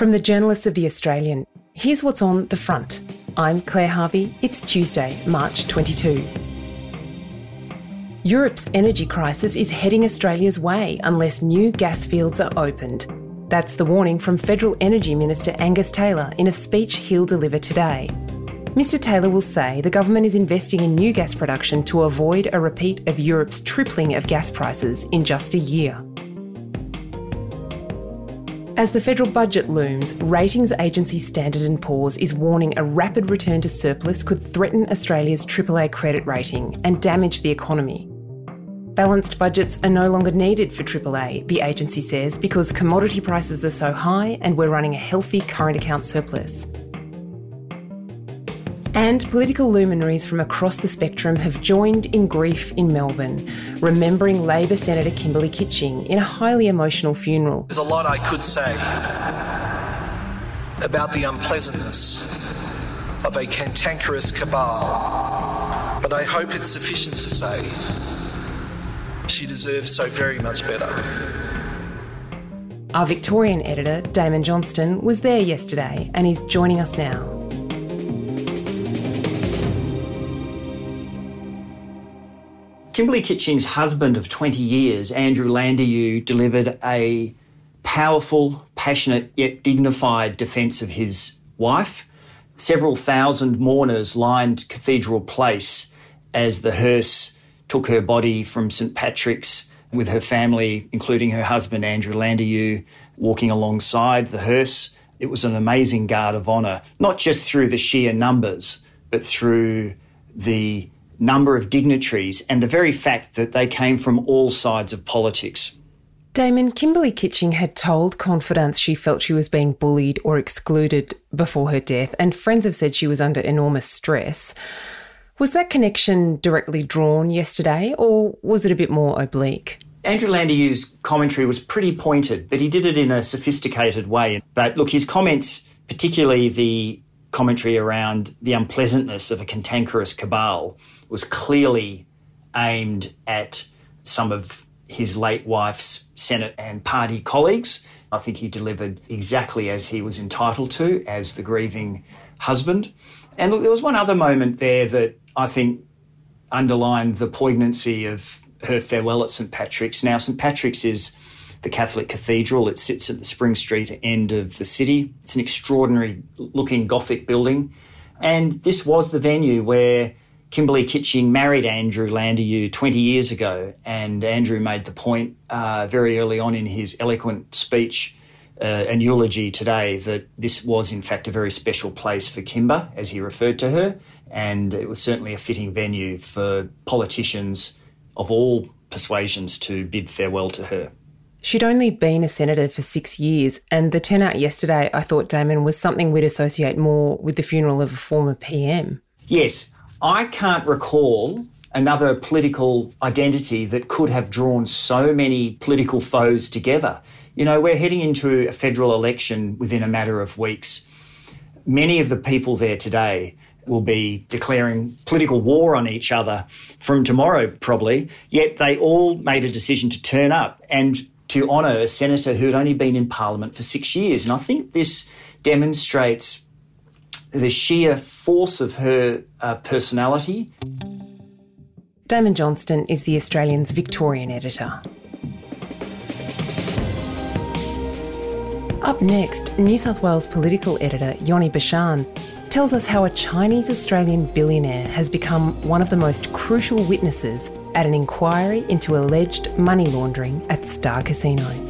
From the journalists of The Australian, here's what's on the front. I'm Claire Harvey. It's Tuesday, March 22. Europe's energy crisis is heading Australia's way unless new gas fields are opened. That's the warning from Federal Energy Minister Angus Taylor in a speech he'll deliver today. Mr. Taylor will say the government is investing in new gas production to avoid a repeat of Europe's tripling of gas prices in just a year. As the federal budget looms, ratings agency Standard & Poor's is warning a rapid return to surplus could threaten Australia's AAA credit rating and damage the economy. Balanced budgets are no longer needed for AAA, the agency says, because commodity prices are so high and we're running a healthy current account surplus. And political luminaries from across the spectrum have joined in grief in Melbourne, remembering Labor Senator Kimberley Kitching in a highly emotional funeral. There's a lot I could say about the unpleasantness of a cantankerous cabal, but I hope it's sufficient to say she deserves so very much better. Our Victorian editor, Damon Johnston, was there yesterday and is joining us now. Kimberley Kitching's husband of 20 years, Andrew Landeryou, delivered a powerful, passionate, yet dignified defence of his wife. Several thousand mourners lined Cathedral Place as the hearse took her body from St Patrick's with her family, including her husband, Andrew Landeryou, walking alongside the hearse. It was an amazing guard of honour, not just through the sheer numbers, but through the number of dignitaries and the very fact that they came from all sides of politics. Damon, Kimberley Kitching had told Confidence she felt she was being bullied or excluded before her death, and friends have said she was under enormous stress. Was that connection directly drawn yesterday, or was it a bit more oblique? Andrew Landeryou's commentary was pretty pointed, but he did it in a sophisticated way. But look, his comments, particularly the commentary around the unpleasantness of a cantankerous cabal, was clearly aimed at some of his late wife's Senate and party colleagues. I think he delivered exactly as he was entitled to as the grieving husband. And look, there was one other moment there that I think underlined the poignancy of her farewell at St Patrick's. Now, St Patrick's is the Catholic cathedral. It sits at the Spring Street end of the city. It's an extraordinary looking Gothic building. And this was the venue where Kimberley Kitching married Andrew Landeryou 20 years ago, and Andrew made the point uh, very early on in his eloquent speech uh, and eulogy today that this was, in fact, a very special place for Kimber, as he referred to her, and it was certainly a fitting venue for politicians of all persuasions to bid farewell to her. She'd only been a senator for six years, and the turnout yesterday, I thought, Damon, was something we'd associate more with the funeral of a former PM. Yes, I can't recall another political identity that could have drawn so many political foes together. You know, we're heading into a federal election within a matter of weeks. Many of the people there today will be declaring political war on each other from tomorrow, probably. Yet they all made a decision to turn up and to honour a senator who had only been in Parliament for six years. And I think this demonstrates the sheer force of her uh, personality. Damon Johnston is the Australian's Victorian editor. Up next, New South Wales political editor Yoni Bashan tells us how a Chinese Australian billionaire has become one of the most crucial witnesses at an inquiry into alleged money laundering at Star Casino.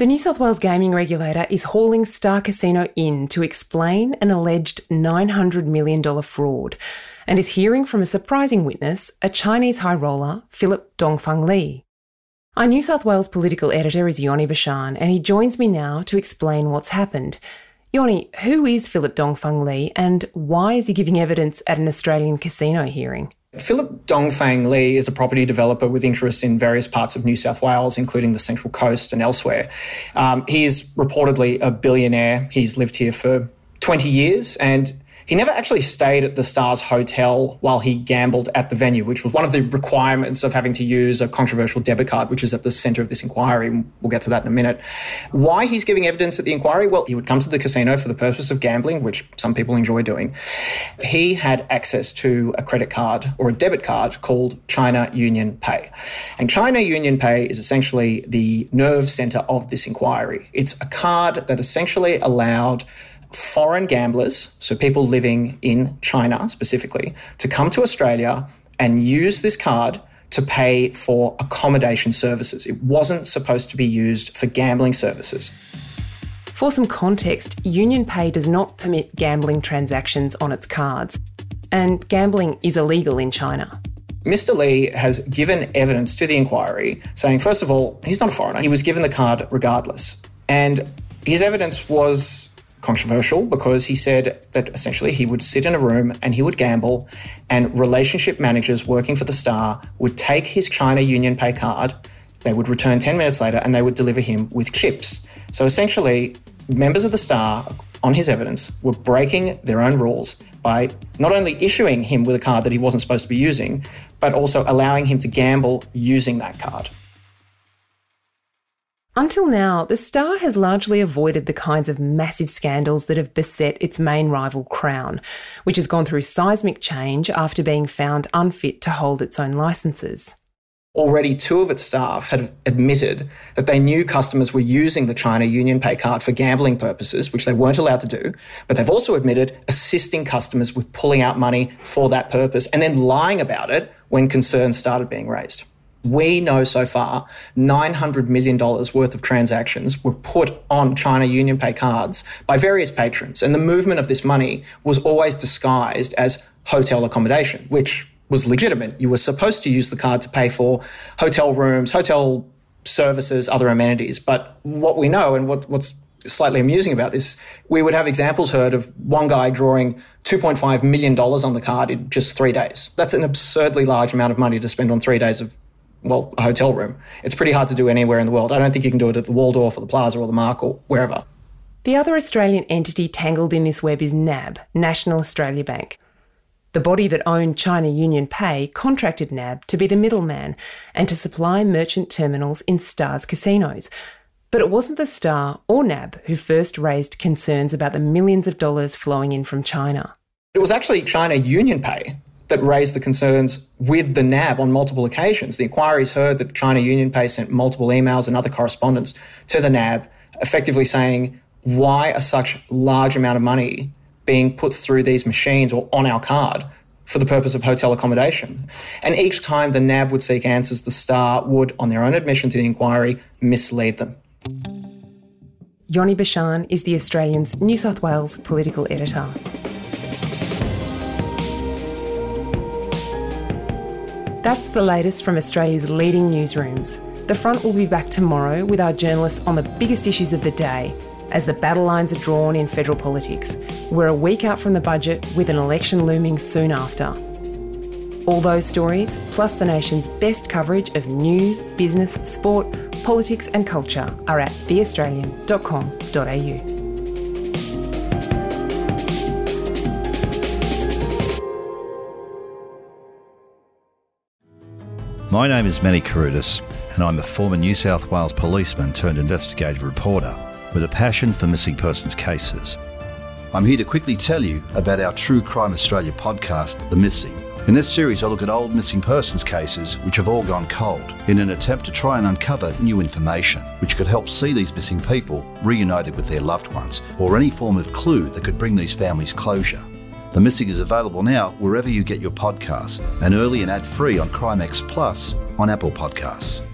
The New South Wales gaming regulator is hauling Star Casino in to explain an alleged $900 million fraud and is hearing from a surprising witness, a Chinese high roller, Philip Dongfang Li. Our New South Wales political editor is Yoni Bashan, and he joins me now to explain what's happened. Yoni, who is Philip Dongfang Li and why is he giving evidence at an Australian casino hearing? Philip Dongfang Li is a property developer with interests in various parts of New South Wales, including the Central Coast and elsewhere. Um, he is reportedly a billionaire. He's lived here for 20 years and he never actually stayed at the Stars Hotel while he gambled at the venue, which was one of the requirements of having to use a controversial debit card, which is at the center of this inquiry. We'll get to that in a minute. Why he's giving evidence at the inquiry? Well, he would come to the casino for the purpose of gambling, which some people enjoy doing. He had access to a credit card or a debit card called China Union Pay. And China Union Pay is essentially the nerve center of this inquiry. It's a card that essentially allowed foreign gamblers, so people living in China specifically, to come to Australia and use this card to pay for accommodation services. It wasn't supposed to be used for gambling services. For some context, Union Pay does not permit gambling transactions on its cards, and gambling is illegal in China. Mr. Lee has given evidence to the inquiry saying, first of all, he's not a foreigner. He was given the card regardless. And his evidence was controversial because he said that essentially he would sit in a room and he would gamble, and relationship managers working for the Star would take his China Union Pay card, they would return 10 minutes later, and they would deliver him with chips. So essentially, members of the Star, on his evidence, were breaking their own rules by not only issuing him with a card that he wasn't supposed to be using, but also allowing him to gamble using that card. Until now, the Star has largely avoided the kinds of massive scandals that have beset its main rival, Crown, which has gone through seismic change after being found unfit to hold its own licences. Already, two of its staff had admitted that they knew customers were using the China Union Pay card for gambling purposes, which they weren't allowed to do. But they've also admitted assisting customers with pulling out money for that purpose and then lying about it when concerns started being raised. We know so far $900 million worth of transactions were put on China Union Pay cards by various patrons. And the movement of this money was always disguised as hotel accommodation, which was legitimate. You were supposed to use the card to pay for hotel rooms, hotel services, other amenities. But what we know and what, what's slightly amusing about this, we would have examples heard of one guy drawing $2.5 million on the card in just three days. That's an absurdly large amount of money to spend on three days of well, a hotel room. It's pretty hard to do anywhere in the world. I don't think you can do it at the Waldorf or the Plaza or the Mark or wherever. The other Australian entity tangled in this web is NAB, National Australia Bank. The body that owned China Union Pay contracted NAB to be the middleman and to supply merchant terminals in Star's casinos. But it wasn't the Star or NAB who first raised concerns about the millions of dollars flowing in from China. It was actually China Union Pay that raised the concerns with the NAB on multiple occasions. The inquiries heard that China Union Pay sent multiple emails and other correspondence to the NAB, effectively saying, why a such large amount of money being put through these machines or on our card for the purpose of hotel accommodation? And each time the NAB would seek answers, the Star would, on their own admission to the inquiry, mislead them. Yoni Bashan is the Australian's New South Wales political editor. That's the latest from Australia's leading newsrooms. The front will be back tomorrow with our journalists on the biggest issues of the day as the battle lines are drawn in federal politics. We're a week out from the budget with an election looming soon after. All those stories, plus the nation's best coverage of news, business, sport, politics, and culture, are at theaustralian.com.au. My name is Manny Carudis, and I'm a former New South Wales policeman turned investigative reporter with a passion for missing persons cases. I'm here to quickly tell you about our True Crime Australia podcast, The Missing. In this series, I look at old missing persons cases which have all gone cold in an attempt to try and uncover new information which could help see these missing people reunited with their loved ones or any form of clue that could bring these families closure. The Missing is available now wherever you get your podcasts and early and ad free on Crimex Plus on Apple Podcasts.